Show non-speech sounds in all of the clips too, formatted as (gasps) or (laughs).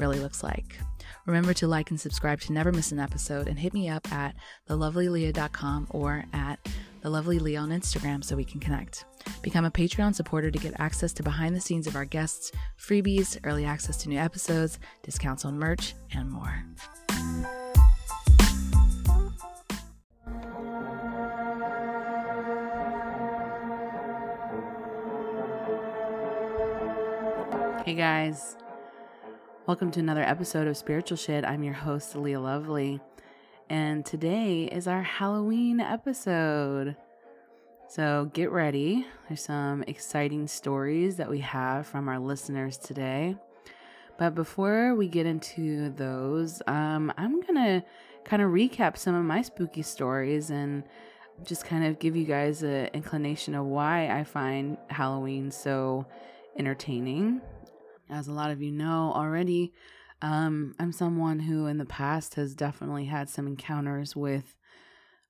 really looks like. Remember to like and subscribe to never miss an episode and hit me up at thelovelyaleah.com or at thelovelyleah on Instagram so we can connect. Become a Patreon supporter to get access to behind the scenes of our guests, freebies, early access to new episodes, discounts on merch, and more. Hey guys, welcome to another episode of Spiritual Shit. I'm your host, Leah Lovely, and today is our Halloween episode. So get ready. There's some exciting stories that we have from our listeners today. But before we get into those, um, I'm gonna kind of recap some of my spooky stories and just kind of give you guys an inclination of why I find Halloween so entertaining. As a lot of you know already, um, I'm someone who in the past has definitely had some encounters with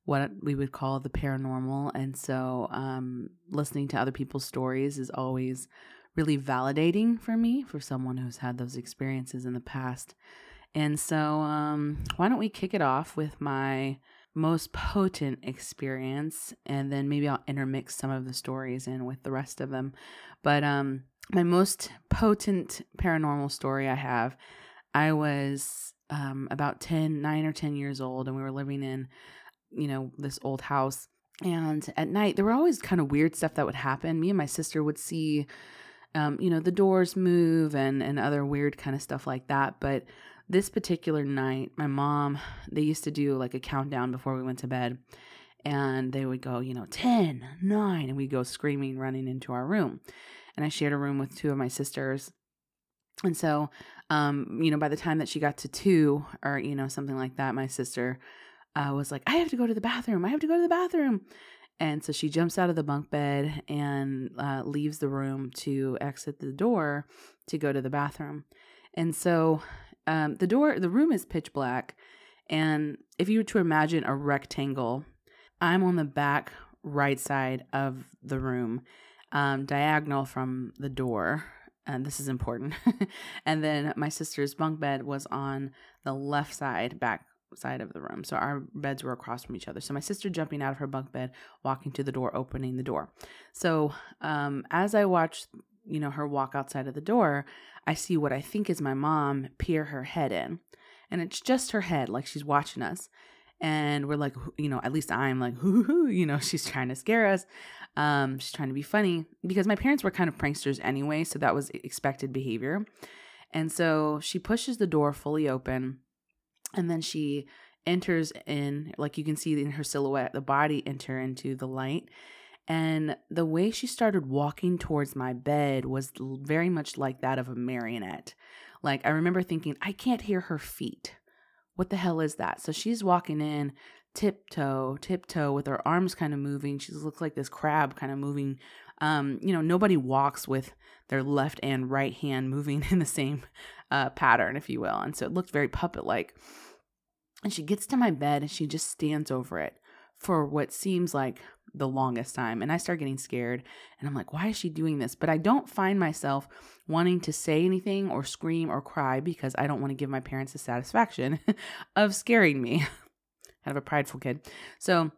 what we would call the paranormal. And so um, listening to other people's stories is always really validating for me, for someone who's had those experiences in the past. And so, um, why don't we kick it off with my most potent experience, and then maybe I'll intermix some of the stories in with the rest of them. But um, my most potent paranormal story I have, I was um, about 10, 9 or 10 years old, and we were living in, you know, this old house. And at night, there were always kind of weird stuff that would happen. Me and my sister would see, um, you know, the doors move and, and other weird kind of stuff like that. But this particular night, my mom, they used to do like a countdown before we went to bed. And they would go, you know, 10, 9, and we'd go screaming, running into our room and I shared a room with two of my sisters. And so, um, you know, by the time that she got to two or, you know, something like that, my sister uh, was like, I have to go to the bathroom. I have to go to the bathroom. And so she jumps out of the bunk bed and uh, leaves the room to exit the door to go to the bathroom. And so um, the door, the room is pitch black. And if you were to imagine a rectangle, I'm on the back right side of the room um, diagonal from the door. And this is important. (laughs) and then my sister's bunk bed was on the left side, back side of the room. So our beds were across from each other. So my sister jumping out of her bunk bed, walking to the door, opening the door. So um, as I watch, you know, her walk outside of the door, I see what I think is my mom peer her head in. And it's just her head, like she's watching us. And we're like, you know, at least I'm like, hoo hoo, you know, (laughs) she's trying to scare us. Um, she's trying to be funny because my parents were kind of pranksters anyway, so that was expected behavior. And so she pushes the door fully open and then she enters in, like you can see in her silhouette, the body enter into the light. And the way she started walking towards my bed was very much like that of a marionette. Like I remember thinking, I can't hear her feet. What the hell is that? So she's walking in, tiptoe, tiptoe with her arms kind of moving. She looks like this crab kind of moving. Um, you know, nobody walks with their left and right hand moving (laughs) in the same uh, pattern, if you will. And so it looked very puppet like. And she gets to my bed and she just stands over it for what seems like the longest time. And I start getting scared and I'm like, why is she doing this? But I don't find myself wanting to say anything or scream or cry because I don't want to give my parents the satisfaction (laughs) of scaring me. (laughs) kind of a prideful kid. So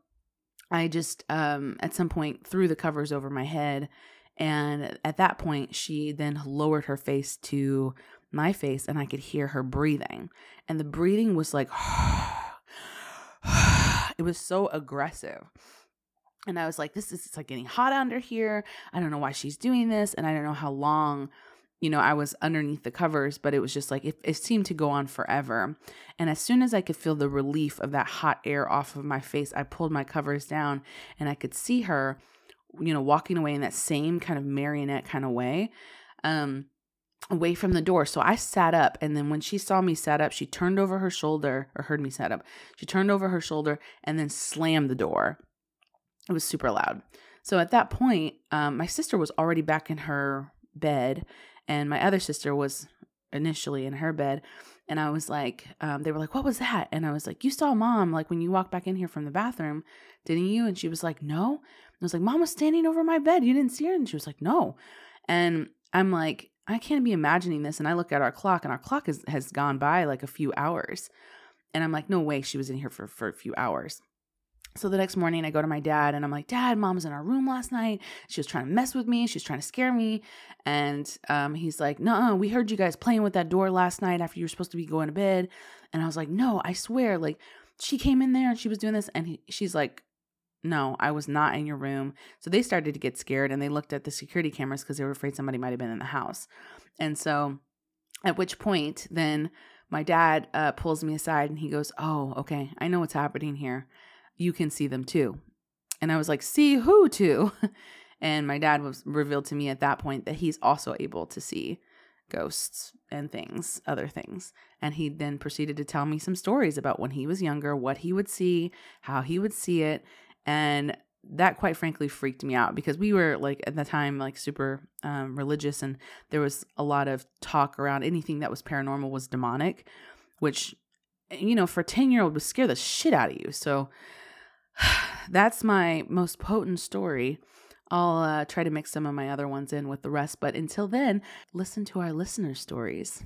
I just um, at some point threw the covers over my head. And at that point, she then lowered her face to my face, and I could hear her breathing. And the breathing was like, (sighs) (sighs) it was so aggressive. And I was like, this is it's like getting hot under here. I don't know why she's doing this. And I don't know how long you know, I was underneath the covers, but it was just like it, it seemed to go on forever. And as soon as I could feel the relief of that hot air off of my face, I pulled my covers down and I could see her, you know, walking away in that same kind of marionette kind of way. um, away from the door. So I sat up, and then when she saw me sat up, she turned over her shoulder or heard me sat up. She turned over her shoulder and then slammed the door. It was super loud. So at that point, um, my sister was already back in her bed, and my other sister was initially in her bed. And I was like, um, they were like, what was that? And I was like, you saw mom, like when you walked back in here from the bathroom, didn't you? And she was like, no. I was like, mom was standing over my bed. You didn't see her? And she was like, no. And I'm like, I can't be imagining this. And I look at our clock, and our clock has, has gone by like a few hours. And I'm like, no way, she was in here for, for a few hours. So the next morning, I go to my dad and I'm like, Dad, mom was in our room last night. She was trying to mess with me. She was trying to scare me. And um, he's like, No, we heard you guys playing with that door last night after you were supposed to be going to bed. And I was like, No, I swear. Like, she came in there and she was doing this. And he, she's like, No, I was not in your room. So they started to get scared and they looked at the security cameras because they were afraid somebody might have been in the house. And so at which point, then my dad uh, pulls me aside and he goes, Oh, okay, I know what's happening here you can see them too. And I was like, see who too? (laughs) and my dad was revealed to me at that point that he's also able to see ghosts and things, other things. And he then proceeded to tell me some stories about when he was younger, what he would see, how he would see it. And that quite frankly freaked me out because we were like at the time like super um, religious and there was a lot of talk around anything that was paranormal was demonic which you know for a 10 year old would scare the shit out of you so (sighs) that's my most potent story. I'll uh, try to mix some of my other ones in with the rest. But until then, listen to our listener stories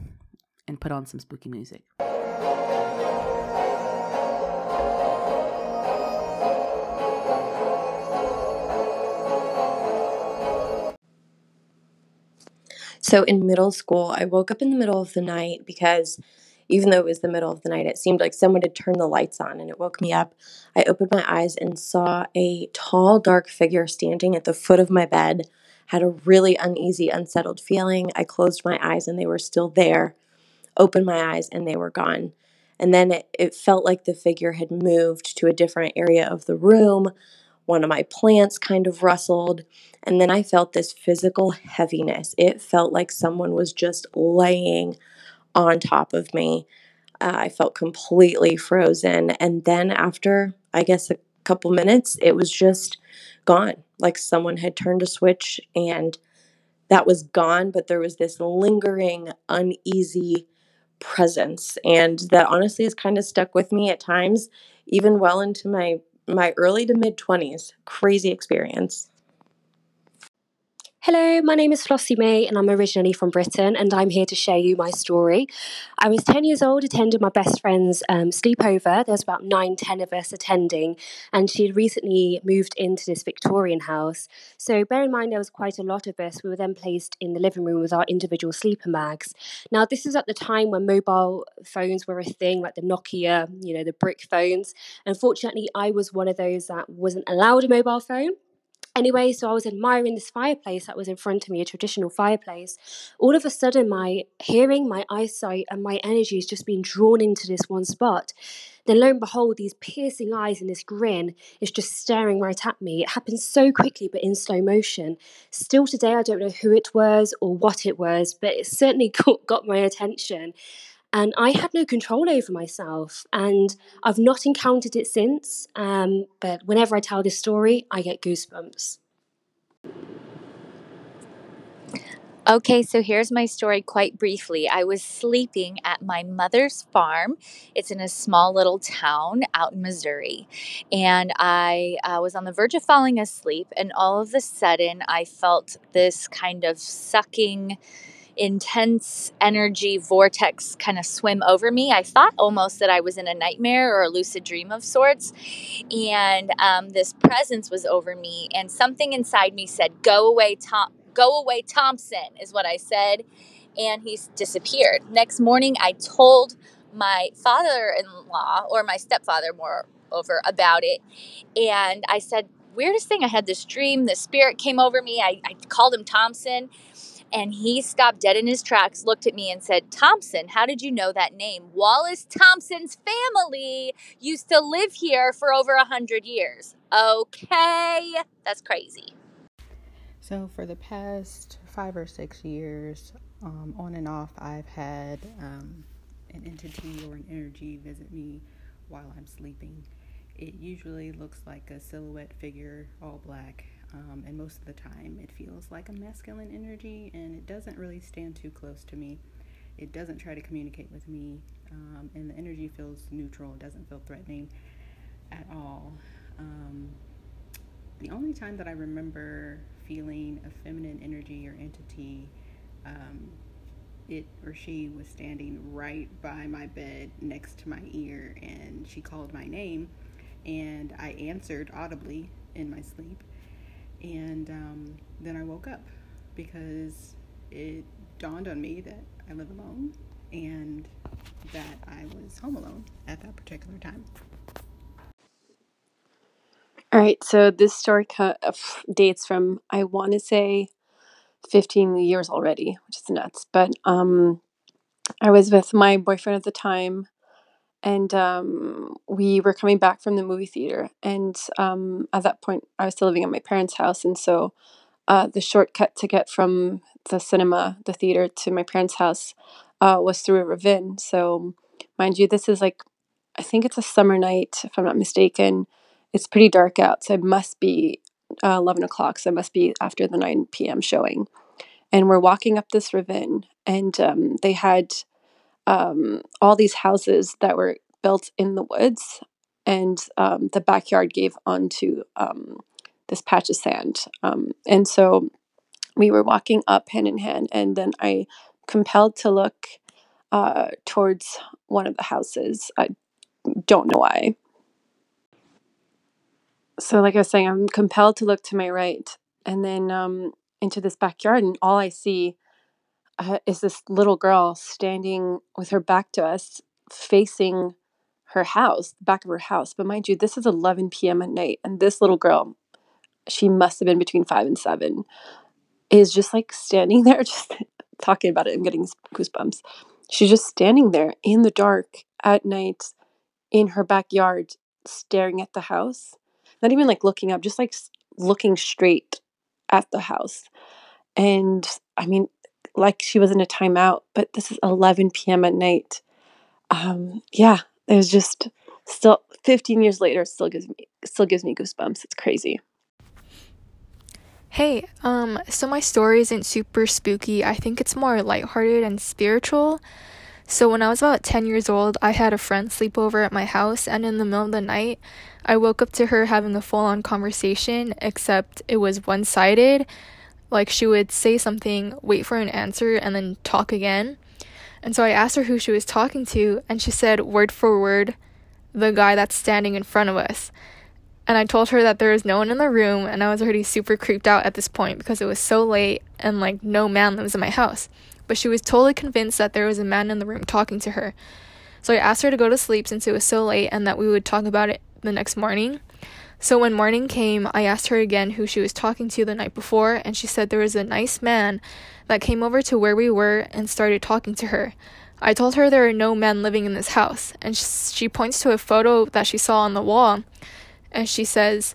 and put on some spooky music. So in middle school, I woke up in the middle of the night because even though it was the middle of the night, it seemed like someone had turned the lights on and it woke me up. I opened my eyes and saw a tall, dark figure standing at the foot of my bed. Had a really uneasy, unsettled feeling. I closed my eyes and they were still there. Opened my eyes and they were gone. And then it, it felt like the figure had moved to a different area of the room. One of my plants kind of rustled. And then I felt this physical heaviness. It felt like someone was just laying on top of me. Uh, I felt completely frozen. And then after, I guess, a couple minutes, it was just gone. Like someone had turned a switch and that was gone, but there was this lingering, uneasy presence. And that honestly has kind of stuck with me at times, even well into my my early to mid 20s. Crazy experience. Hello, my name is Flossie May, and I'm originally from Britain, and I'm here to share you my story. I was 10 years old, attending my best friend's um, sleepover. There was about nine, 10 of us attending, and she had recently moved into this Victorian house. So, bear in mind, there was quite a lot of us. We were then placed in the living room with our individual sleeper mags. Now, this is at the time when mobile phones were a thing, like the Nokia, you know, the brick phones. Unfortunately, I was one of those that wasn't allowed a mobile phone. Anyway, so I was admiring this fireplace that was in front of me, a traditional fireplace. All of a sudden, my hearing, my eyesight, and my energy is just being drawn into this one spot. Then, lo and behold, these piercing eyes and this grin is just staring right at me. It happened so quickly, but in slow motion. Still today, I don't know who it was or what it was, but it certainly (laughs) got my attention. And I had no control over myself. And I've not encountered it since. Um, but whenever I tell this story, I get goosebumps. Okay, so here's my story quite briefly. I was sleeping at my mother's farm. It's in a small little town out in Missouri. And I uh, was on the verge of falling asleep, and all of a sudden, I felt this kind of sucking intense energy vortex kind of swim over me. I thought almost that I was in a nightmare or a lucid dream of sorts. And um, this presence was over me, and something inside me said, Go away, Tom. Go away, Thompson, is what I said. And he's disappeared. Next morning, I told my father in law, or my stepfather, moreover, about it. And I said, Weirdest thing, I had this dream. The spirit came over me. I, I called him Thompson and he stopped dead in his tracks, looked at me, and said, Thompson, how did you know that name? Wallace Thompson's family used to live here for over a hundred years. Okay, that's crazy. So, for the past five or six years, um, on and off, I've had um, an entity or an energy visit me while I'm sleeping. It usually looks like a silhouette figure, all black, um, and most of the time it feels like a masculine energy and it doesn't really stand too close to me. It doesn't try to communicate with me, um, and the energy feels neutral, it doesn't feel threatening at all. Um, the only time that I remember feeling a feminine energy or entity, um, it or she was standing right by my bed next to my ear and she called my name and I answered audibly in my sleep. And um, then I woke up because it dawned on me that I live alone and that I was home alone at that particular time. All right, so this story cut, uh, dates from I want to say 15 years already, which is nuts. But um, I was with my boyfriend at the time, and um, we were coming back from the movie theater. And um, at that point, I was still living at my parents' house, and so uh, the shortcut to get from the cinema, the theater, to my parents' house uh, was through a ravine. So, mind you, this is like I think it's a summer night, if I'm not mistaken. It's pretty dark out, so it must be uh, 11 o'clock, so it must be after the 9 p.m. showing. And we're walking up this ravine, and um, they had um, all these houses that were built in the woods, and um, the backyard gave onto um, this patch of sand. Um, and so we were walking up hand in hand, and then I compelled to look uh, towards one of the houses. I don't know why. So, like I was saying, I'm compelled to look to my right and then um, into this backyard, and all I see uh, is this little girl standing with her back to us, facing her house, the back of her house. But mind you, this is 11 p.m. at night, and this little girl, she must have been between five and seven, is just like standing (laughs) there, just talking about it. I'm getting goosebumps. She's just standing there in the dark at night in her backyard, staring at the house. Not even like looking up, just like looking straight at the house. And I mean, like she was in a timeout, but this is 11 p.m. at night. Um, yeah, it was just still 15 years later, still gives me still gives me goosebumps. It's crazy. Hey, um, so my story isn't super spooky. I think it's more lighthearted and spiritual. So when I was about 10 years old, I had a friend sleep over at my house, and in the middle of the night, I woke up to her having a full on conversation, except it was one sided. Like she would say something, wait for an answer, and then talk again. And so I asked her who she was talking to, and she said, word for word, the guy that's standing in front of us. And I told her that there was no one in the room, and I was already super creeped out at this point because it was so late and like no man lives in my house but she was totally convinced that there was a man in the room talking to her. So I asked her to go to sleep since it was so late and that we would talk about it the next morning. So when morning came, I asked her again who she was talking to the night before, and she said there was a nice man that came over to where we were and started talking to her. I told her there are no men living in this house, and she points to a photo that she saw on the wall, and she says,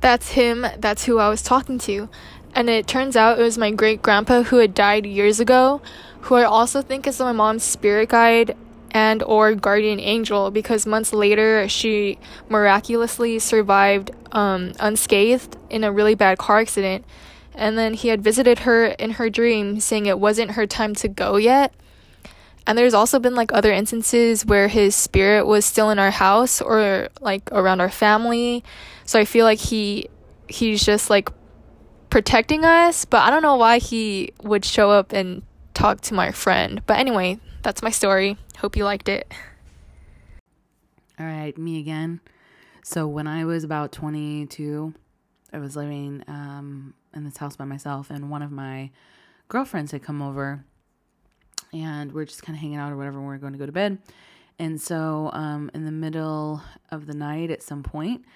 That's him, that's who I was talking to. And it turns out it was my great grandpa who had died years ago, who I also think is my mom's spirit guide and or guardian angel because months later she miraculously survived um, unscathed in a really bad car accident and then he had visited her in her dream saying it wasn't her time to go yet and there's also been like other instances where his spirit was still in our house or like around our family so i feel like he he's just like protecting us, but I don't know why he would show up and talk to my friend. But anyway, that's my story. Hope you liked it. All right, me again. So when I was about 22, I was living um, in this house by myself, and one of my girlfriends had come over, and we're just kind of hanging out or whatever. We are going to go to bed, and so um, in the middle of the night, at some point,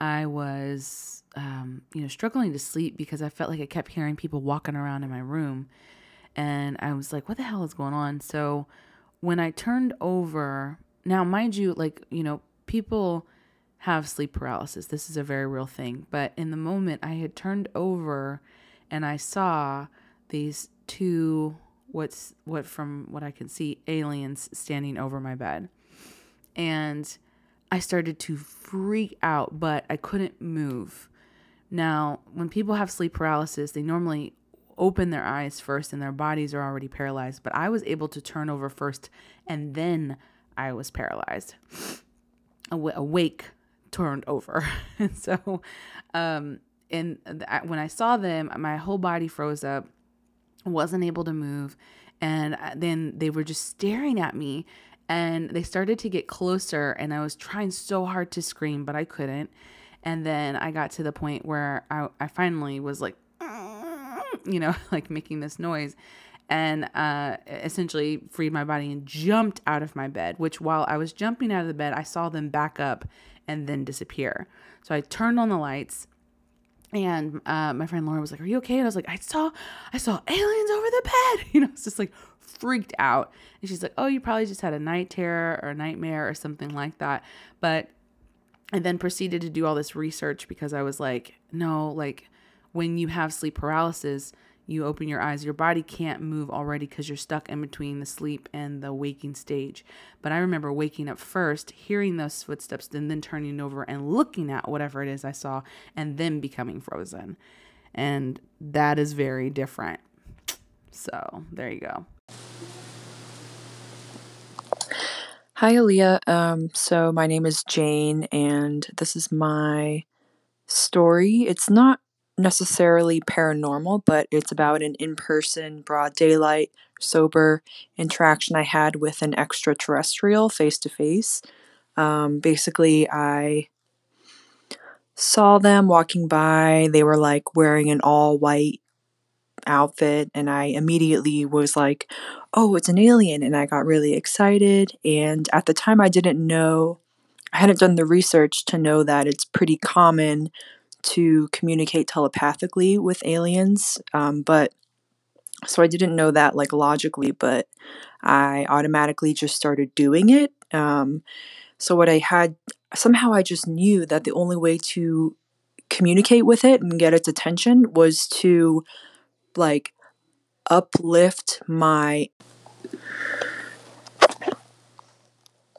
I was, um, you know, struggling to sleep because I felt like I kept hearing people walking around in my room. And I was like, what the hell is going on? So when I turned over, now, mind you, like, you know, people have sleep paralysis. This is a very real thing. But in the moment, I had turned over and I saw these two what's what from what I can see aliens standing over my bed. And I started to freak out, but I couldn't move. Now, when people have sleep paralysis, they normally open their eyes first and their bodies are already paralyzed, but I was able to turn over first and then I was paralyzed. Awake turned over. and (laughs) so um and when I saw them, my whole body froze up wasn't able to move. And uh, then they were just staring at me and they started to get closer. And I was trying so hard to scream, but I couldn't. And then I got to the point where I, I finally was like, (laughs) you know, (laughs) like making this noise and uh, essentially freed my body and jumped out of my bed. Which, while I was jumping out of the bed, I saw them back up and then disappear. So I turned on the lights and uh, my friend Laura was like, "Are you okay?" And I was like, "I saw, I saw aliens over the bed." (laughs) You know, it's just like freaked out. And she's like, "Oh, you probably just had a night terror or a nightmare or something like that." But I then proceeded to do all this research because I was like, "No, like when you have sleep paralysis." you open your eyes, your body can't move already because you're stuck in between the sleep and the waking stage. But I remember waking up first, hearing those footsteps, and then turning over and looking at whatever it is I saw, and then becoming frozen. And that is very different. So there you go. Hi, Aleah. Um, so my name is Jane, and this is my story. It's not necessarily paranormal, but it's about an in person, broad daylight, sober interaction I had with an extraterrestrial face to face. Basically, I saw them walking by. They were like wearing an all white outfit, and I immediately was like, oh, it's an alien. And I got really excited. And at the time, I didn't know, I hadn't done the research to know that it's pretty common to communicate telepathically with aliens. Um, but so I didn't know that like logically, but I automatically just started doing it. Um, so what I had somehow I just knew that the only way to communicate with it and get its attention was to like uplift my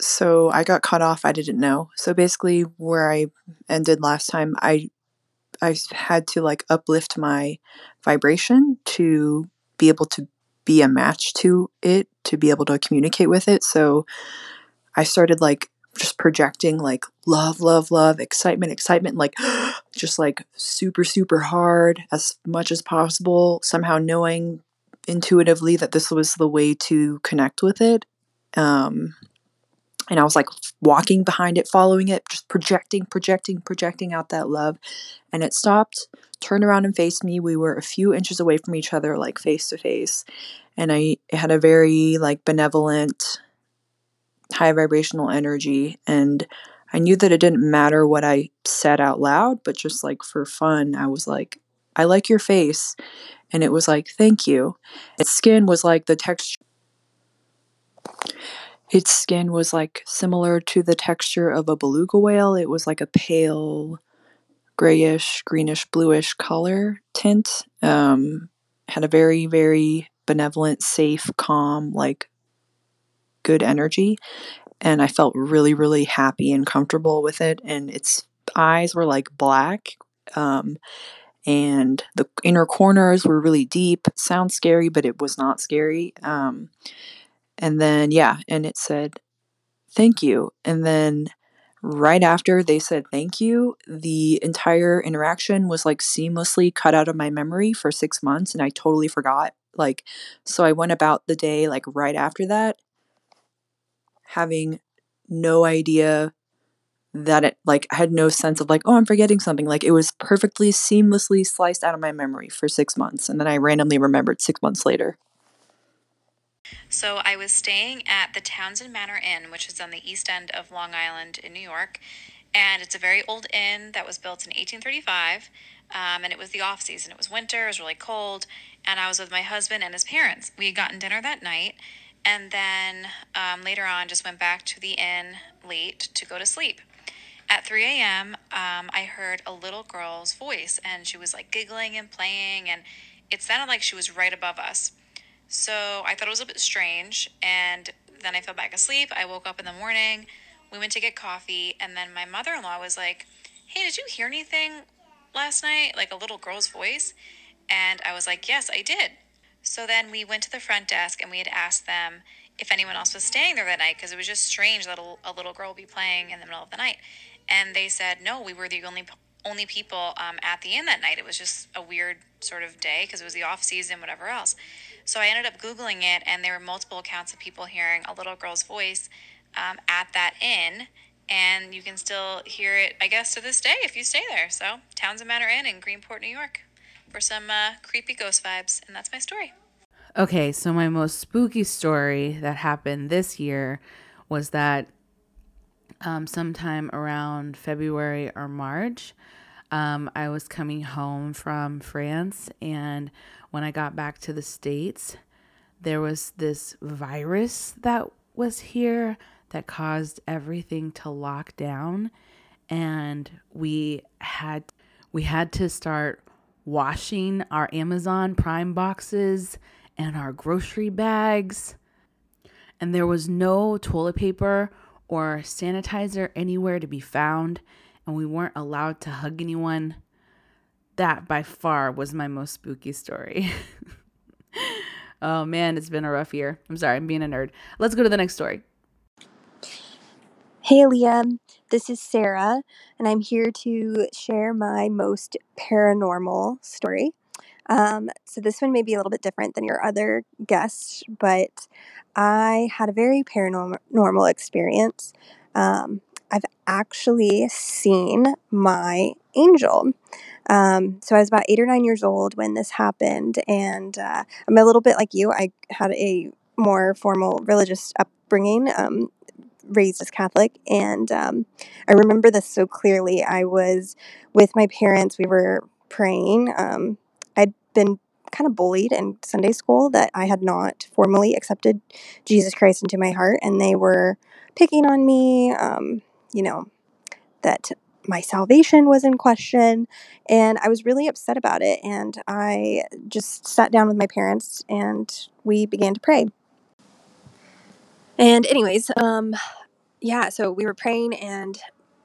so I got cut off. I didn't know. So basically, where I ended last time, I I had to like uplift my vibration to be able to be a match to it, to be able to communicate with it. So I started like just projecting like love, love, love, excitement, excitement, like (gasps) just like super, super hard as much as possible, somehow knowing intuitively that this was the way to connect with it. Um, and I was like walking behind it, following it, just projecting, projecting, projecting out that love. And it stopped, turned around and faced me. We were a few inches away from each other, like face to face. And I had a very like benevolent, high vibrational energy. And I knew that it didn't matter what I said out loud, but just like for fun, I was like, I like your face. And it was like, thank you. Its skin was like the texture its skin was like similar to the texture of a beluga whale. It was like a pale grayish, greenish, bluish color tint. Um, had a very, very benevolent, safe, calm, like good energy. And I felt really, really happy and comfortable with it. And its eyes were like black. Um, and the inner corners were really deep. Sounds scary, but it was not scary. Um, and then, yeah, and it said, thank you. And then right after they said thank you, the entire interaction was like seamlessly cut out of my memory for six months and I totally forgot. Like, so I went about the day like right after that, having no idea that it like I had no sense of like, oh, I'm forgetting something. Like it was perfectly seamlessly sliced out of my memory for six months. And then I randomly remembered six months later. So I was staying at the Townsend Manor Inn, which is on the east end of Long Island in New York. And it's a very old inn that was built in 1835. Um, and it was the off season. It was winter, it was really cold. And I was with my husband and his parents. We had gotten dinner that night. And then um, later on, just went back to the inn late to go to sleep. at 3 a.m., um, I heard a little girl's voice, and she was like giggling and playing, and it sounded like she was right above us. So I thought it was a bit strange, and then I fell back asleep. I woke up in the morning. We went to get coffee, and then my mother in law was like, Hey, did you hear anything last night? Like a little girl's voice? And I was like, Yes, I did. So then we went to the front desk and we had asked them if anyone else was staying there that night because it was just strange that a, little girl would be playing in the middle of the night. And they said, No, we were the only only people um, at the inn that night. It was just a weird sort of day because it was the off season, whatever else. So I ended up Googling it, and there were multiple accounts of people hearing a little girl's voice um, at that inn. And you can still hear it, I guess, to this day if you stay there. So, Townsend Manor Inn in Greenport, New York, for some uh, creepy ghost vibes. And that's my story. Okay, so my most spooky story that happened this year was that um, sometime around February or March, um, I was coming home from France, and when I got back to the States, there was this virus that was here that caused everything to lock down and we had we had to start washing our Amazon Prime boxes and our grocery bags. And there was no toilet paper or sanitizer anywhere to be found and we weren't allowed to hug anyone that by far was my most spooky story (laughs) oh man it's been a rough year i'm sorry i'm being a nerd let's go to the next story Hey, Liam. This is Sarah, and I'm here to share my most paranormal story. Um, so, this one may be a little bit different than your other guests, but I had a very paranormal experience. Um, I've actually seen my angel. Um, so, I was about eight or nine years old when this happened, and uh, I'm a little bit like you. I had a more formal religious upbringing. Um, raised as Catholic, and um, I remember this so clearly. I was with my parents, we were praying. Um, I'd been kind of bullied in Sunday school that I had not formally accepted Jesus Christ into my heart, and they were picking on me, um, you know, that my salvation was in question. And I was really upset about it. And I just sat down with my parents and we began to pray. And, anyways, um, yeah, so we were praying and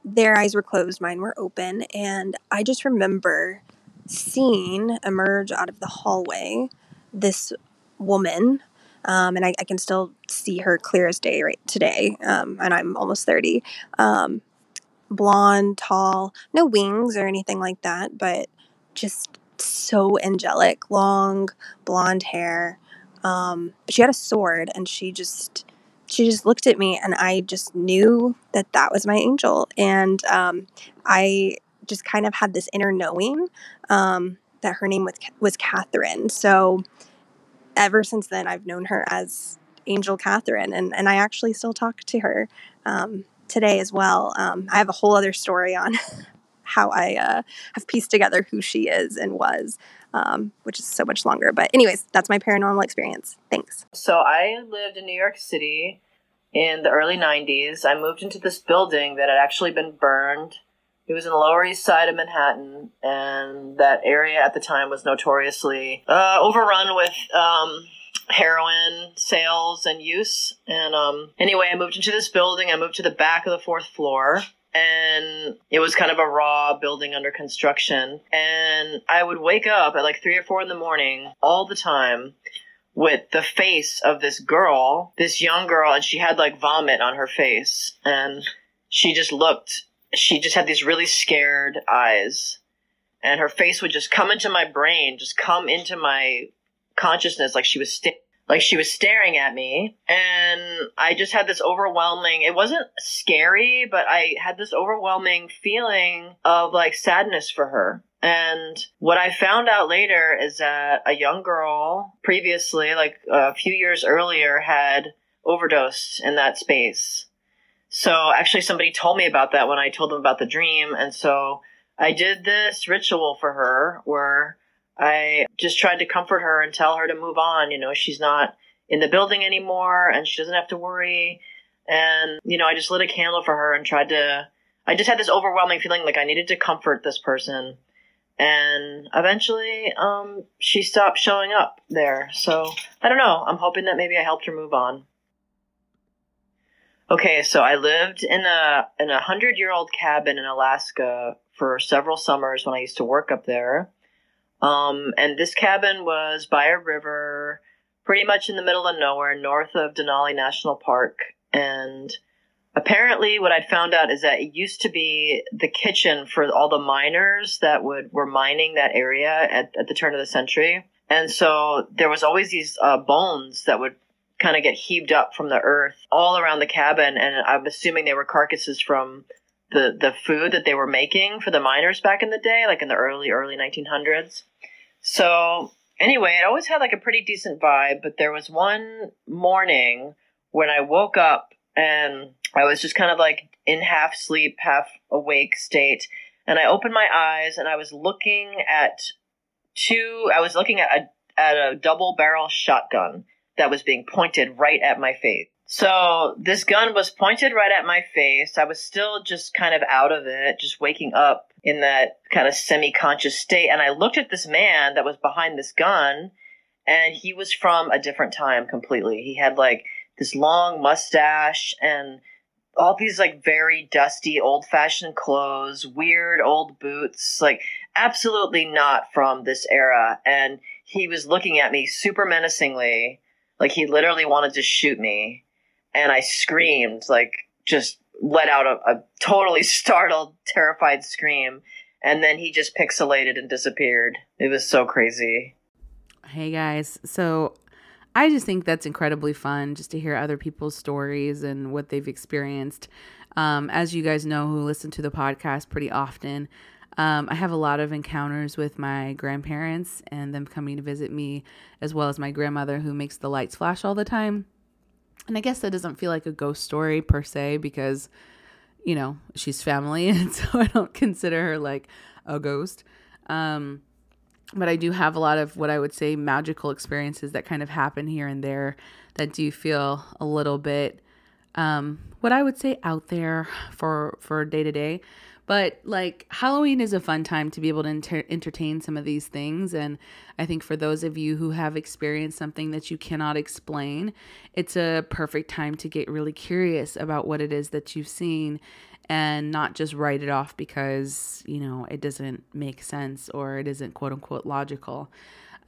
their eyes were closed, mine were open. And I just remember seeing emerge out of the hallway this woman. Um, and I, I, can still see her clear as day right today. Um, and I'm almost 30. Um, blonde, tall, no wings or anything like that, but just so angelic, long blonde hair. Um, she had a sword and she just she just looked at me and I just knew that that was my angel. And um, I just kind of had this inner knowing um, that her name was, was Catherine. So ever since then, I've known her as Angel Catherine. And, and I actually still talk to her um, today as well. Um, I have a whole other story on (laughs) how I uh, have pieced together who she is and was. Um, which is so much longer. But, anyways, that's my paranormal experience. Thanks. So, I lived in New York City in the early 90s. I moved into this building that had actually been burned. It was in the Lower East Side of Manhattan, and that area at the time was notoriously uh, overrun with um, heroin sales and use. And um, anyway, I moved into this building. I moved to the back of the fourth floor and it was kind of a raw building under construction. And I would wake up at like three or four in the morning all the time with the face of this girl, this young girl, and she had like vomit on her face. And she just looked, she just had these really scared eyes. And her face would just come into my brain, just come into my consciousness like she was like she was staring at me and i just had this overwhelming it wasn't scary but i had this overwhelming feeling of like sadness for her and what I found out later is that a young girl previously, like a few years earlier, had overdosed in that space. So actually, somebody told me about that when I told them about the dream. And so I did this ritual for her where I just tried to comfort her and tell her to move on. You know, she's not in the building anymore and she doesn't have to worry. And, you know, I just lit a candle for her and tried to I just had this overwhelming feeling like I needed to comfort this person. And eventually, um, she stopped showing up there. So I don't know. I'm hoping that maybe I helped her move on. Okay, so I lived in a in a hundred year old cabin in Alaska for several summers when I used to work up there. Um, and this cabin was by a river, pretty much in the middle of nowhere, north of Denali National Park. And apparently, what I'd found out is that it used to be the kitchen for all the miners that would were mining that area at, at the turn of the century. And so there was always these uh, bones that would kind of get heaved up from the earth all around the cabin, and I'm assuming they were carcasses from the the food that they were making for the miners back in the day, like in the early early 1900s. So anyway, it always had like a pretty decent vibe, but there was one morning when I woke up and I was just kind of like in half sleep, half awake state, and I opened my eyes and I was looking at two. I was looking at a at a double barrel shotgun that was being pointed right at my face. So this gun was pointed right at my face. I was still just kind of out of it, just waking up in that kind of semi conscious state. And I looked at this man that was behind this gun, and he was from a different time completely. He had like this long mustache and all these like very dusty old fashioned clothes, weird old boots, like absolutely not from this era. And he was looking at me super menacingly like he literally wanted to shoot me, and I screamed, like just let out a, a totally (laughs) startled, terrified scream, and then he just pixelated and disappeared. It was so crazy. Hey guys, so I just think that's incredibly fun just to hear other people's stories and what they've experienced. Um, as you guys know who listen to the podcast pretty often, um, I have a lot of encounters with my grandparents and them coming to visit me, as well as my grandmother who makes the lights flash all the time. And I guess that doesn't feel like a ghost story per se because, you know, she's family. (laughs) And so I don't consider her like a ghost. Um, but I do have a lot of what I would say magical experiences that kind of happen here and there that do feel a little bit um, what I would say out there for for day to day. But like Halloween is a fun time to be able to entertain some of these things. And I think for those of you who have experienced something that you cannot explain, it's a perfect time to get really curious about what it is that you've seen and not just write it off because, you know, it doesn't make sense or it isn't quote unquote logical.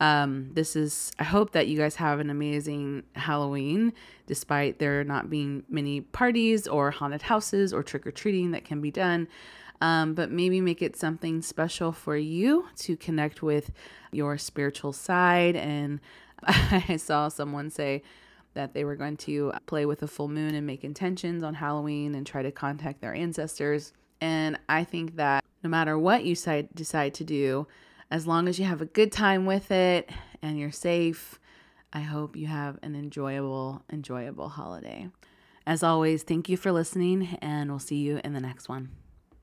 Um, this is, I hope that you guys have an amazing Halloween, despite there not being many parties or haunted houses or trick or treating that can be done um, but maybe make it something special for you to connect with your spiritual side. And (laughs) I saw someone say that they were going to play with a full moon and make intentions on Halloween and try to contact their ancestors. And I think that no matter what you decide to do, as long as you have a good time with it and you're safe, I hope you have an enjoyable, enjoyable holiday. As always, thank you for listening, and we'll see you in the next one.